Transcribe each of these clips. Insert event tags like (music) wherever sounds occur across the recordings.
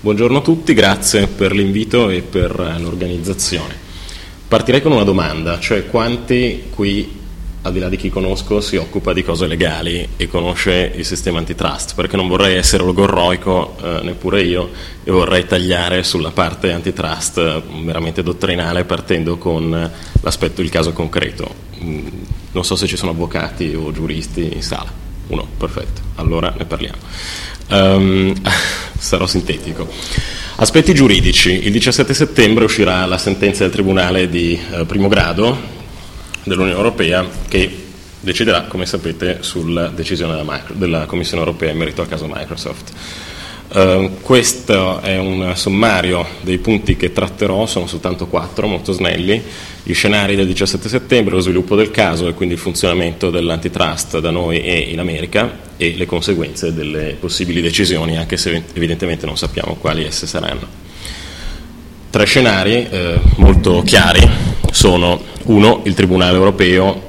Buongiorno a tutti, grazie per l'invito e per l'organizzazione. Partirei con una domanda, cioè quanti qui, al di là di chi conosco, si occupa di cose legali e conosce il sistema antitrust? Perché non vorrei essere logorroico, eh, neppure io, e vorrei tagliare sulla parte antitrust eh, veramente dottrinale partendo con l'aspetto, il caso concreto. Mm, non so se ci sono avvocati o giuristi in sala. Uno, perfetto, allora ne parliamo. Um, (laughs) sarò sintetico. Aspetti giuridici. Il 17 settembre uscirà la sentenza del Tribunale di eh, primo grado dell'Unione Europea che deciderà, come sapete, sulla decisione della, micro, della Commissione Europea in merito al caso Microsoft. Uh, questo è un sommario dei punti che tratterò, sono soltanto quattro, molto snelli. Gli scenari del 17 settembre, lo sviluppo del caso e quindi il funzionamento dell'antitrust da noi e in America e le conseguenze delle possibili decisioni, anche se evidentemente non sappiamo quali esse saranno. Tre scenari eh, molto chiari sono uno, il Tribunale europeo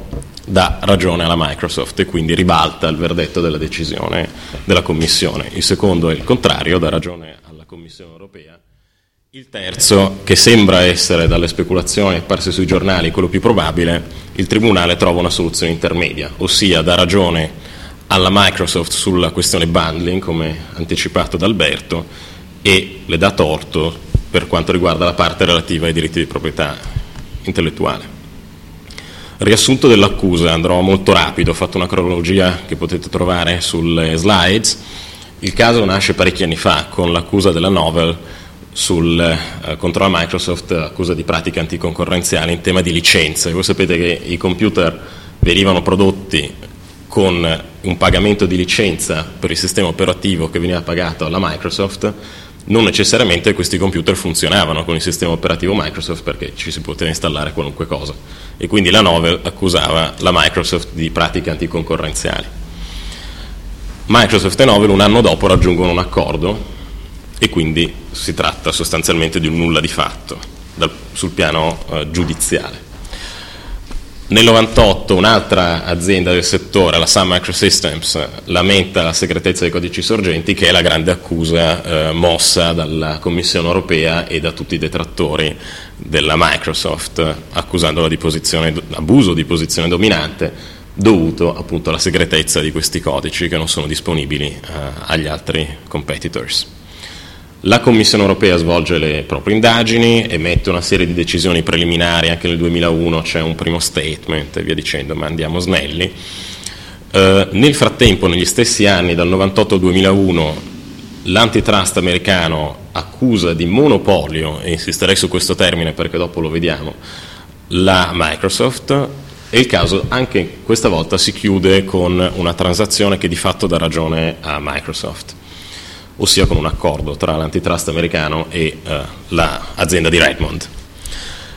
dà ragione alla Microsoft e quindi ribalta il verdetto della decisione della Commissione. Il secondo è il contrario, dà ragione alla Commissione europea. Il terzo, che sembra essere dalle speculazioni apparse sui giornali quello più probabile, il Tribunale trova una soluzione intermedia, ossia dà ragione alla Microsoft sulla questione bundling, come anticipato da Alberto, e le dà torto per quanto riguarda la parte relativa ai diritti di proprietà intellettuale. Riassunto dell'accusa, andrò molto rapido, ho fatto una cronologia che potete trovare sulle slides. Il caso nasce parecchi anni fa con l'accusa della Novel sul, eh, contro la Microsoft, accusa di pratiche anticoncorrenziali in tema di licenze. Voi sapete che i computer venivano prodotti con un pagamento di licenza per il sistema operativo che veniva pagato alla Microsoft non necessariamente questi computer funzionavano con il sistema operativo Microsoft perché ci si poteva installare qualunque cosa e quindi la Novel accusava la Microsoft di pratiche anticoncorrenziali. Microsoft e Novel un anno dopo raggiungono un accordo e quindi si tratta sostanzialmente di un nulla di fatto dal, sul piano eh, giudiziale. Nel 98 un'altra azienda del settore, la Sun Microsystems, lamenta la segretezza dei codici sorgenti che è la grande accusa eh, mossa dalla Commissione europea e da tutti i detrattori della Microsoft, accusandola di abuso di posizione dominante dovuto appunto alla segretezza di questi codici che non sono disponibili eh, agli altri competitors. La Commissione europea svolge le proprie indagini, emette una serie di decisioni preliminari, anche nel 2001 c'è un primo statement e via dicendo, ma andiamo snelli. Eh, nel frattempo, negli stessi anni, dal 98 al 2001, l'antitrust americano accusa di monopolio, e insisterei su questo termine perché dopo lo vediamo, la Microsoft. E il caso anche questa volta si chiude con una transazione che di fatto dà ragione a Microsoft ossia con un accordo tra l'antitrust americano e eh, l'azienda di Redmond.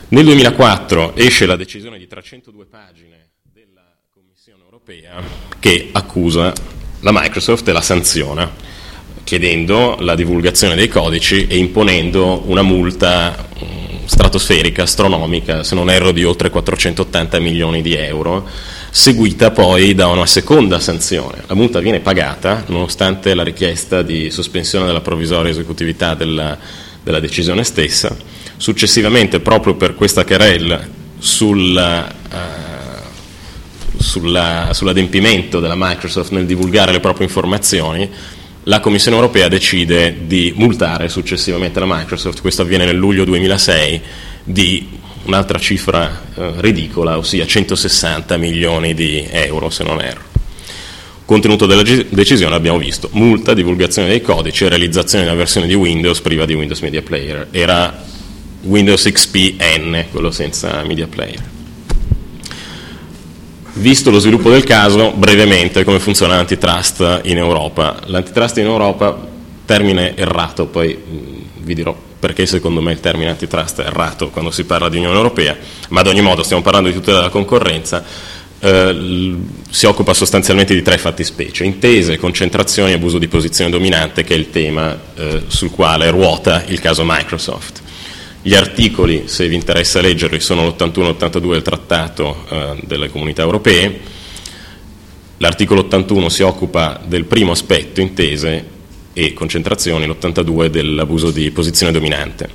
Nel 2004 esce la decisione di 302 pagine della Commissione europea che accusa la Microsoft e la sanziona, chiedendo la divulgazione dei codici e imponendo una multa um, stratosferica, astronomica, se non erro di oltre 480 milioni di euro, seguita poi da una seconda sanzione. La multa viene pagata nonostante la richiesta di sospensione della provvisoria esecutività della, della decisione stessa. Successivamente, proprio per questa querel sul, uh, sulla, sull'adempimento della Microsoft nel divulgare le proprie informazioni, la Commissione europea decide di multare successivamente la Microsoft, questo avviene nel luglio 2006, di un'altra cifra eh, ridicola, ossia 160 milioni di euro se non erro. Contenuto della decisione abbiamo visto, multa, divulgazione dei codici e realizzazione di una versione di Windows priva di Windows Media Player. Era Windows XP N, quello senza Media Player. Visto lo sviluppo del caso, brevemente come funziona l'antitrust in Europa. L'antitrust in Europa, termine errato, poi vi dirò perché secondo me il termine antitrust è errato quando si parla di Unione Europea, ma ad ogni modo stiamo parlando di tutela della concorrenza, eh, si occupa sostanzialmente di tre fattispecie, intese, concentrazioni e abuso di posizione dominante, che è il tema eh, sul quale ruota il caso Microsoft. Gli articoli, se vi interessa leggerli, sono l'81 e l'82 del Trattato eh, delle Comunità Europee. L'articolo 81 si occupa del primo aspetto, intese, e concentrazioni, l'82 dell'abuso di posizione dominante.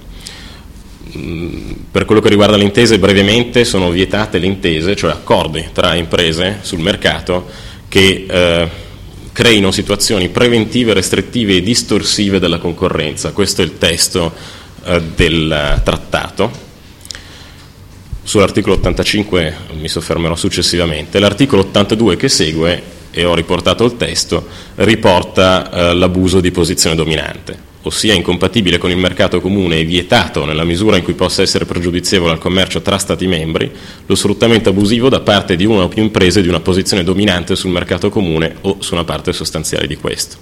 Mm, per quello che riguarda le intese, brevemente sono vietate le intese, cioè accordi tra imprese sul mercato che eh, creino situazioni preventive, restrittive e distorsive della concorrenza. Questo è il testo eh, del trattato. Sull'articolo 85 mi soffermerò successivamente. L'articolo 82 che segue, e ho riportato il testo, riporta eh, l'abuso di posizione dominante ossia incompatibile con il mercato comune e vietato nella misura in cui possa essere pregiudizievole al commercio tra Stati membri, lo sfruttamento abusivo da parte di una o più imprese di una posizione dominante sul mercato comune o su una parte sostanziale di questo.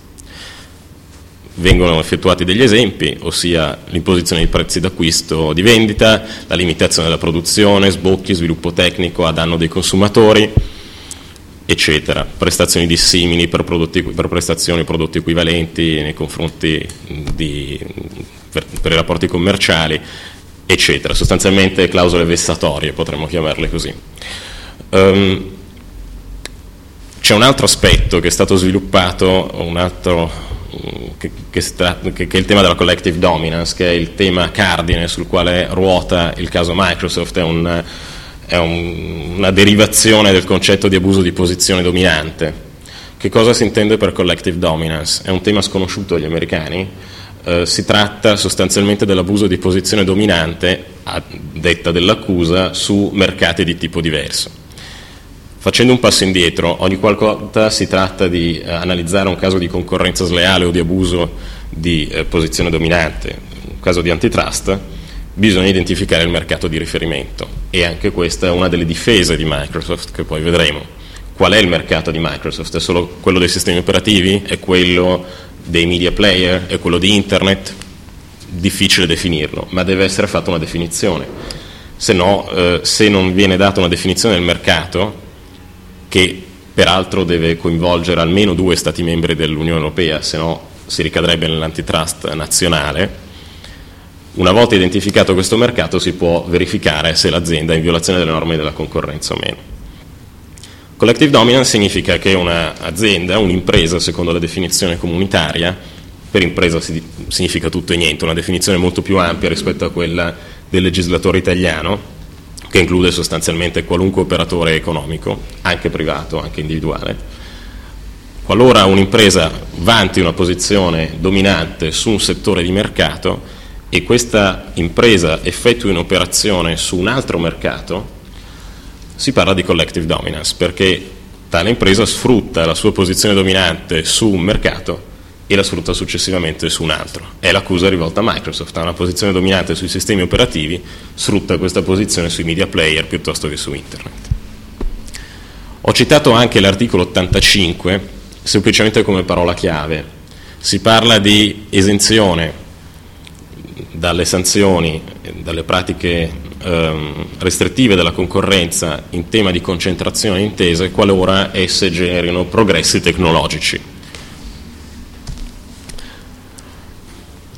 Vengono effettuati degli esempi, ossia l'imposizione di prezzi d'acquisto o di vendita, la limitazione della produzione, sbocchi, sviluppo tecnico a danno dei consumatori, eccetera, prestazioni dissimili per, prodotti, per prestazioni prodotti equivalenti nei confronti di, per, per, i rapporti commerciali, eccetera, sostanzialmente clausole vessatorie potremmo chiamarle così. Um, c'è un altro aspetto che è stato sviluppato, altro, che, che, sta, che, è il tema della collective dominance, che è il tema cardine sul quale ruota il caso Microsoft, è un è un, una derivazione del concetto di abuso di posizione dominante. Che cosa si intende per collective dominance? È un tema sconosciuto agli americani, eh, si tratta sostanzialmente dell'abuso di posizione dominante, a detta dell'accusa, su mercati di tipo diverso. Facendo un passo indietro, ogni qualvolta si tratta di eh, analizzare un caso di concorrenza sleale o di abuso di eh, posizione dominante, un caso di antitrust, bisogna identificare il mercato di riferimento e anche questa è una delle difese di Microsoft che poi vedremo. Qual è il mercato di Microsoft? È solo quello dei sistemi operativi? È quello dei media player? È quello di internet? Difficile definirlo, ma deve essere fatta una definizione. Se no, eh, se non viene data una definizione del mercato, che peraltro deve coinvolgere almeno due Stati membri dell'Unione Europea, se no si ricadrebbe nell'antitrust nazionale, una volta identificato questo mercato si può verificare se l'azienda è in violazione delle norme della concorrenza o meno. Collective dominance significa che un'azienda, un'impresa, secondo la definizione comunitaria, per impresa significa tutto e niente, una definizione molto più ampia rispetto a quella del legislatore italiano, che include sostanzialmente qualunque operatore economico, anche privato, anche individuale. Qualora un'impresa vanti una posizione dominante su un settore di mercato, e questa impresa effettui un'operazione su un altro mercato, si parla di collective dominance, perché tale impresa sfrutta la sua posizione dominante su un mercato e la sfrutta successivamente su un altro. È l'accusa rivolta a Microsoft, ha una posizione dominante sui sistemi operativi, sfrutta questa posizione sui media player piuttosto che su internet. Ho citato anche l'articolo 85, semplicemente come parola chiave. Si parla di esenzione dalle sanzioni, dalle pratiche ehm, restrittive della concorrenza in tema di concentrazione intese qualora esse generino progressi tecnologici.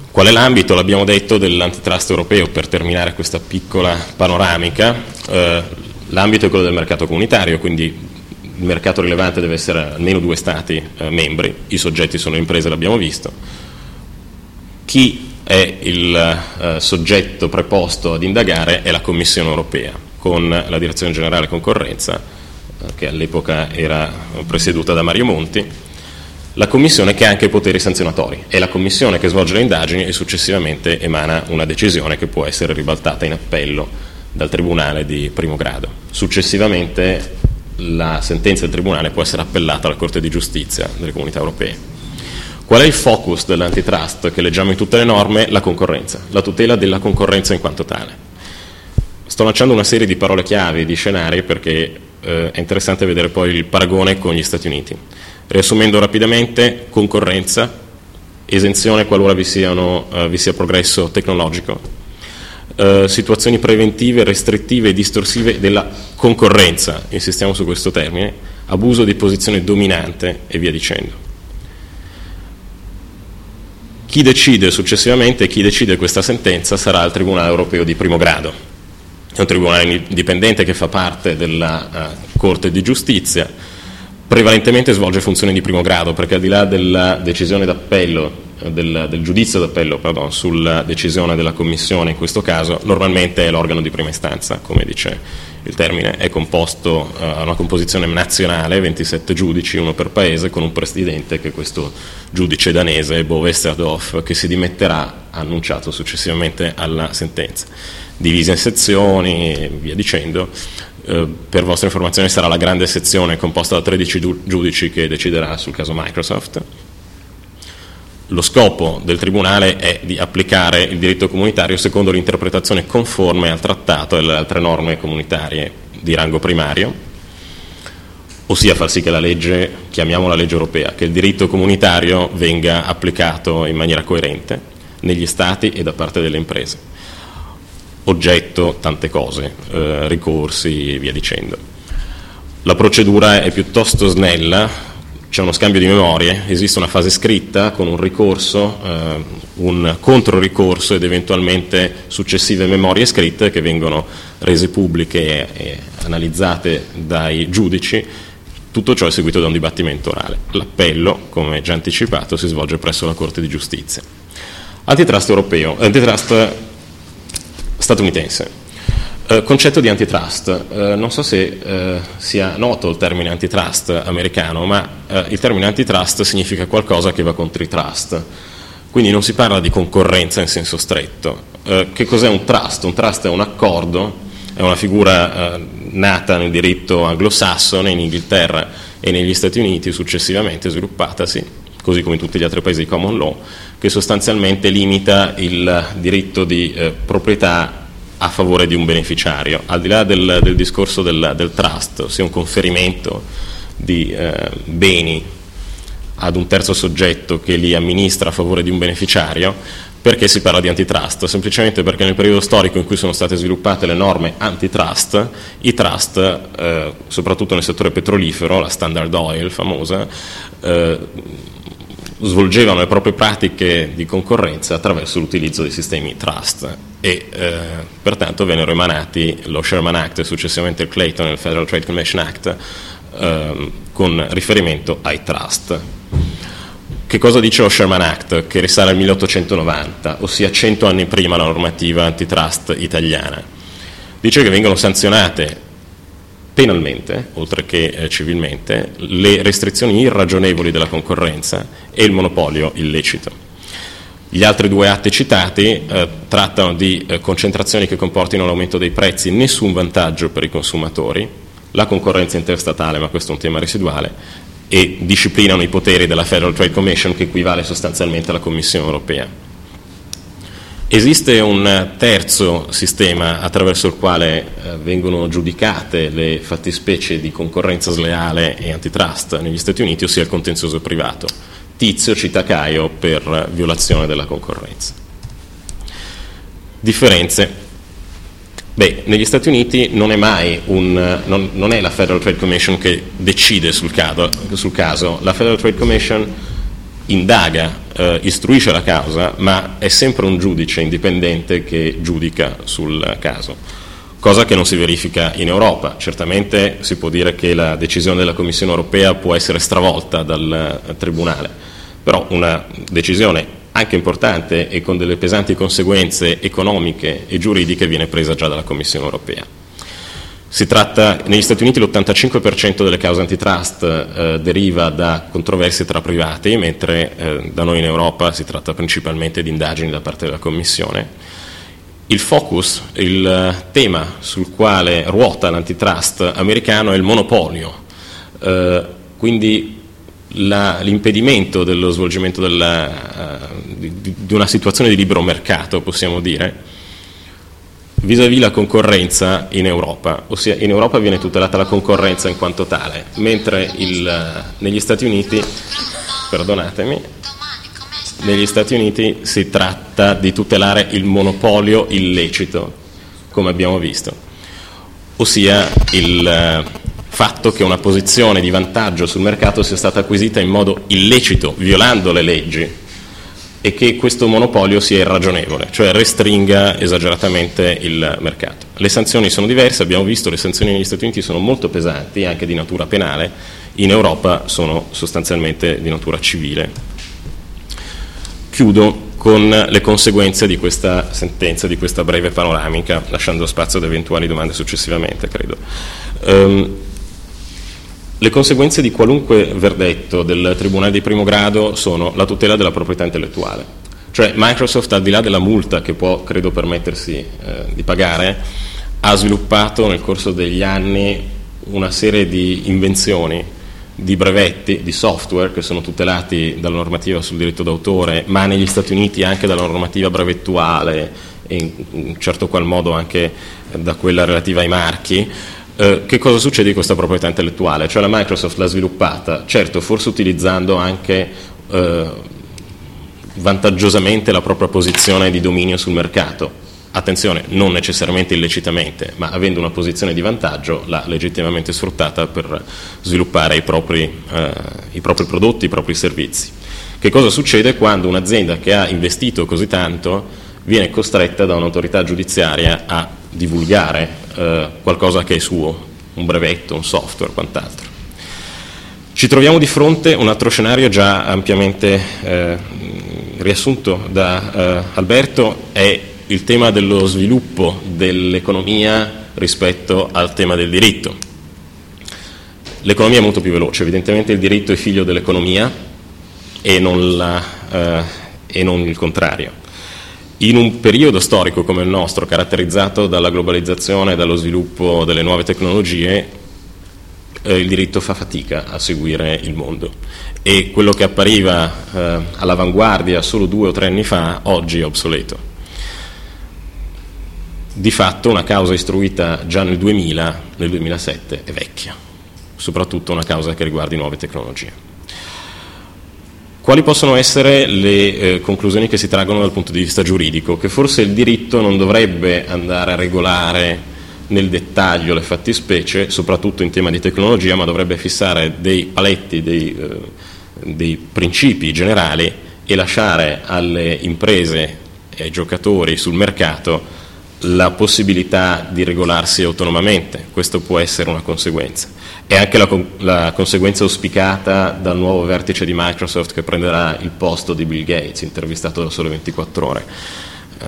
Qual è l'ambito, l'abbiamo detto, dell'antitrust europeo per terminare questa piccola panoramica? Eh, l'ambito è quello del mercato comunitario, quindi il mercato rilevante deve essere almeno due Stati eh, membri, i soggetti sono imprese, l'abbiamo visto. Chi è il eh, soggetto preposto ad indagare è la Commissione europea, con la Direzione Generale Concorrenza, eh, che all'epoca era presieduta da Mario Monti, la Commissione che ha anche poteri sanzionatori, è la Commissione che svolge le indagini e successivamente emana una decisione che può essere ribaltata in appello dal Tribunale di primo grado. Successivamente la sentenza del Tribunale può essere appellata alla Corte di Giustizia delle Comunità Europee. Qual è il focus dell'antitrust che leggiamo in tutte le norme? La concorrenza, la tutela della concorrenza in quanto tale. Sto lanciando una serie di parole chiave, di scenari, perché eh, è interessante vedere poi il paragone con gli Stati Uniti. Riassumendo rapidamente, concorrenza, esenzione qualora vi, siano, eh, vi sia progresso tecnologico, eh, situazioni preventive, restrittive e distorsive della concorrenza, insistiamo su questo termine, abuso di posizione dominante e via dicendo. Chi decide successivamente, chi decide questa sentenza sarà il Tribunale europeo di primo grado. È un tribunale indipendente che fa parte della uh, Corte di giustizia, prevalentemente svolge funzioni di primo grado perché al di là della decisione d'appello del, del giudizio d'appello pardon, sulla decisione della Commissione in questo caso normalmente è l'organo di prima istanza, come dice il termine, è composto a uh, una composizione nazionale, 27 giudici, uno per paese, con un presidente che è questo giudice danese, Bo Westerhoff, che si dimetterà, annunciato successivamente alla sentenza. Divisa in sezioni e via dicendo, uh, per vostra informazione sarà la grande sezione composta da 13 giudici che deciderà sul caso Microsoft, lo scopo del Tribunale è di applicare il diritto comunitario secondo l'interpretazione conforme al trattato e alle altre norme comunitarie di rango primario, ossia far sì che la legge, chiamiamola legge europea, che il diritto comunitario venga applicato in maniera coerente negli Stati e da parte delle imprese. Oggetto tante cose, eh, ricorsi e via dicendo. La procedura è piuttosto snella, c'è uno scambio di memorie, esiste una fase scritta con un ricorso, eh, un controricorso ed eventualmente successive memorie scritte che vengono rese pubbliche e, analizzate dai giudici. Tutto ciò è seguito da un dibattimento orale. L'appello, come già anticipato, si svolge presso la Corte di Giustizia. Antitrust europeo, antitrust statunitense. Eh, concetto di antitrust. Uh, non so se uh, sia noto il termine antitrust americano, ma il termine antitrust significa qualcosa che va contro i trust. Quindi non si parla di concorrenza in senso stretto. che cos'è un trust? Un trust è un accordo, è una figura nata nel diritto anglosassone in Inghilterra e negli Stati Uniti, successivamente sviluppatasi, così come in tutti gli altri paesi di common law, che sostanzialmente limita il diritto di proprietà a favore di un beneficiario, al di là del, del discorso del, del, trust, ossia un conferimento di eh, beni ad un terzo soggetto che li amministra a favore di un beneficiario, perché si parla di antitrust? Semplicemente perché nel periodo storico in cui sono state sviluppate le norme antitrust, i trust, eh, soprattutto nel settore petrolifero, la Standard Oil famosa, eh, svolgevano le proprie pratiche di concorrenza attraverso l'utilizzo dei sistemi trust e eh, pertanto vennero emanati lo Sherman Act e successivamente il Clayton e il Federal Trade Commission Act eh, con riferimento ai trust. Che cosa dice lo Sherman Act, che risale al 1890, ossia 100 anni prima la normativa antitrust italiana? Dice che vengono sanzionate penalmente, oltre che eh, civilmente, le restrizioni irragionevoli della concorrenza e il monopolio illecito. Gli altri due atti citati eh, trattano di eh, concentrazioni che comportino l'aumento dei prezzi, nessun vantaggio per i consumatori, la concorrenza interstatale, ma questo è un tema residuale, e disciplinano i poteri della Federal Trade Commission che equivale sostanzialmente alla Commissione europea. Esiste un terzo sistema attraverso il quale eh, vengono giudicate le fattispecie di concorrenza sleale e antitrust negli Stati Uniti, ossia il contenzioso privato Tizio cita Caio per violazione della concorrenza. Differenze. Beh, negli Stati Uniti non è mai un, non, non è la Federal Trade Commission che decide sul caso, sul caso. la Federal Trade Commission indaga, eh, istruisce la causa, ma è sempre un giudice indipendente che giudica sul caso cosa che non si verifica in Europa. Certamente si può dire che la decisione della Commissione europea può essere stravolta dal eh, Tribunale, però una decisione anche importante e con delle pesanti conseguenze economiche e giuridiche viene presa già dalla Commissione europea. Si tratta, negli Stati Uniti l'85% delle cause antitrust eh, deriva da controversie tra privati, mentre eh, da noi in Europa si tratta principalmente di indagini da parte della Commissione. Il focus, il eh, tema sul quale ruota l'antitrust americano è il monopolio, eh, quindi la, l'impedimento dello svolgimento della, uh, di, di, una situazione di libero mercato, possiamo dire, vis-à-vis la concorrenza in Europa, ossia in Europa viene tutelata la concorrenza in quanto tale, mentre il, negli Stati Uniti, perdonatemi, negli Stati Uniti si tratta di tutelare il monopolio illecito, come abbiamo visto, ossia il eh, fatto che una posizione di vantaggio sul mercato sia stata acquisita in modo illecito, violando le leggi, e che questo monopolio sia irragionevole, cioè restringa esageratamente il mercato. Le sanzioni sono diverse, abbiamo visto le sanzioni negli Stati Uniti sono molto pesanti, anche di natura penale, in Europa sono sostanzialmente di natura civile chiudo con le conseguenze di questa sentenza, di questa breve panoramica, lasciando spazio ad eventuali domande successivamente, credo. Um, le conseguenze di qualunque verdetto del Tribunale di primo grado sono la tutela della proprietà intellettuale. Cioè Microsoft, al di là della multa che può, credo, permettersi eh, di pagare, ha sviluppato nel corso degli anni una serie di invenzioni, di brevetti, di software che sono tutelati dalla normativa sul diritto d'autore, ma negli Stati Uniti anche dalla normativa brevettuale e in un certo qual modo anche da quella relativa ai marchi. Eh, che cosa succede di questa proprietà intellettuale? Cioè la Microsoft l'ha sviluppata, certo forse utilizzando anche eh, vantaggiosamente la propria posizione di dominio sul mercato, attenzione, non necessariamente illecitamente, ma avendo una posizione di vantaggio, l'ha legittimamente sfruttata per sviluppare i propri, eh, i propri prodotti, i propri servizi. Che cosa succede quando un'azienda che ha investito così tanto viene costretta da un'autorità giudiziaria a divulgare eh, qualcosa che è suo, un brevetto, un software, quant'altro. Ci troviamo di fronte a un altro scenario già ampiamente eh, riassunto da eh, Alberto, è il tema dello sviluppo dell'economia rispetto al tema del diritto. L'economia è molto più veloce, evidentemente il diritto è figlio dell'economia e non, la, eh, e non il contrario. In un periodo storico come il nostro, caratterizzato dalla globalizzazione e dallo sviluppo delle nuove tecnologie, eh, il diritto fa fatica a seguire il mondo e quello che appariva eh, all'avanguardia solo due o tre anni fa, oggi è obsoleto di fatto una causa istruita già nel 2000, nel 2007 è vecchia, soprattutto una causa che riguarda nuove tecnologie. Quali possono essere le eh, conclusioni che si traggono dal punto di vista giuridico? Che forse il diritto non dovrebbe andare a regolare nel dettaglio le fattispecie, soprattutto in tema di tecnologia, ma dovrebbe fissare dei paletti, dei, eh, dei principi generali e lasciare alle imprese e ai giocatori sul mercato la possibilità di regolarsi autonomamente, questo può essere una conseguenza. È anche la, la, conseguenza auspicata dal nuovo vertice di Microsoft che prenderà il posto di Bill Gates, intervistato da sole 24 ore. Eh,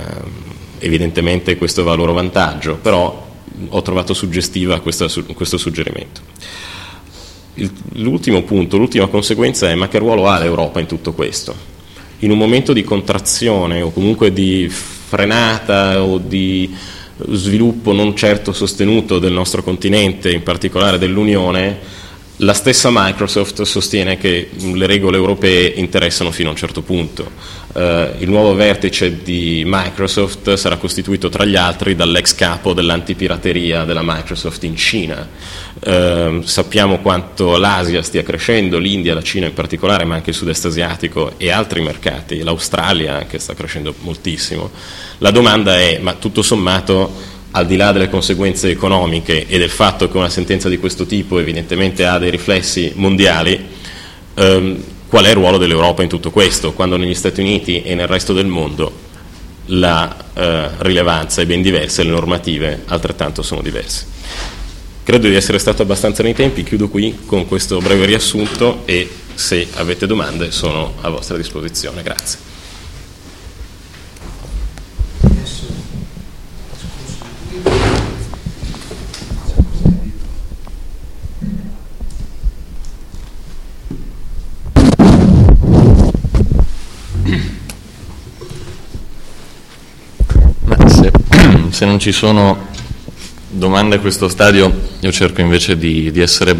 evidentemente questo va a loro vantaggio, però ho trovato suggestiva questa, questo suggerimento. Il, l'ultimo punto, l'ultima conseguenza è ma che ruolo ha l'Europa in tutto questo? In un momento di contrazione o comunque di frenata o di sviluppo non certo sostenuto del nostro continente, in particolare dell'Unione, la stessa Microsoft sostiene che le regole europee interessano fino a un certo punto. Uh, il nuovo vertice di Microsoft sarà costituito tra gli altri dall'ex capo dell'antipirateria della Microsoft in Cina. Uh, sappiamo quanto l'Asia stia crescendo, l'India, la Cina in particolare, ma anche il sud-est asiatico e altri mercati, l'Australia anche sta crescendo moltissimo. La domanda è, ma tutto sommato al di là delle conseguenze economiche e del fatto che una sentenza di questo tipo evidentemente ha dei riflessi mondiali, ehm, qual è il ruolo dell'Europa in tutto questo, quando negli Stati Uniti e nel resto del mondo la eh, rilevanza è ben diversa e le normative altrettanto sono diverse. Credo di essere stato abbastanza nei tempi, chiudo qui con questo breve riassunto e se avete domande sono a vostra disposizione. Grazie. Se non ci sono domande a questo stadio, io cerco invece di, di essere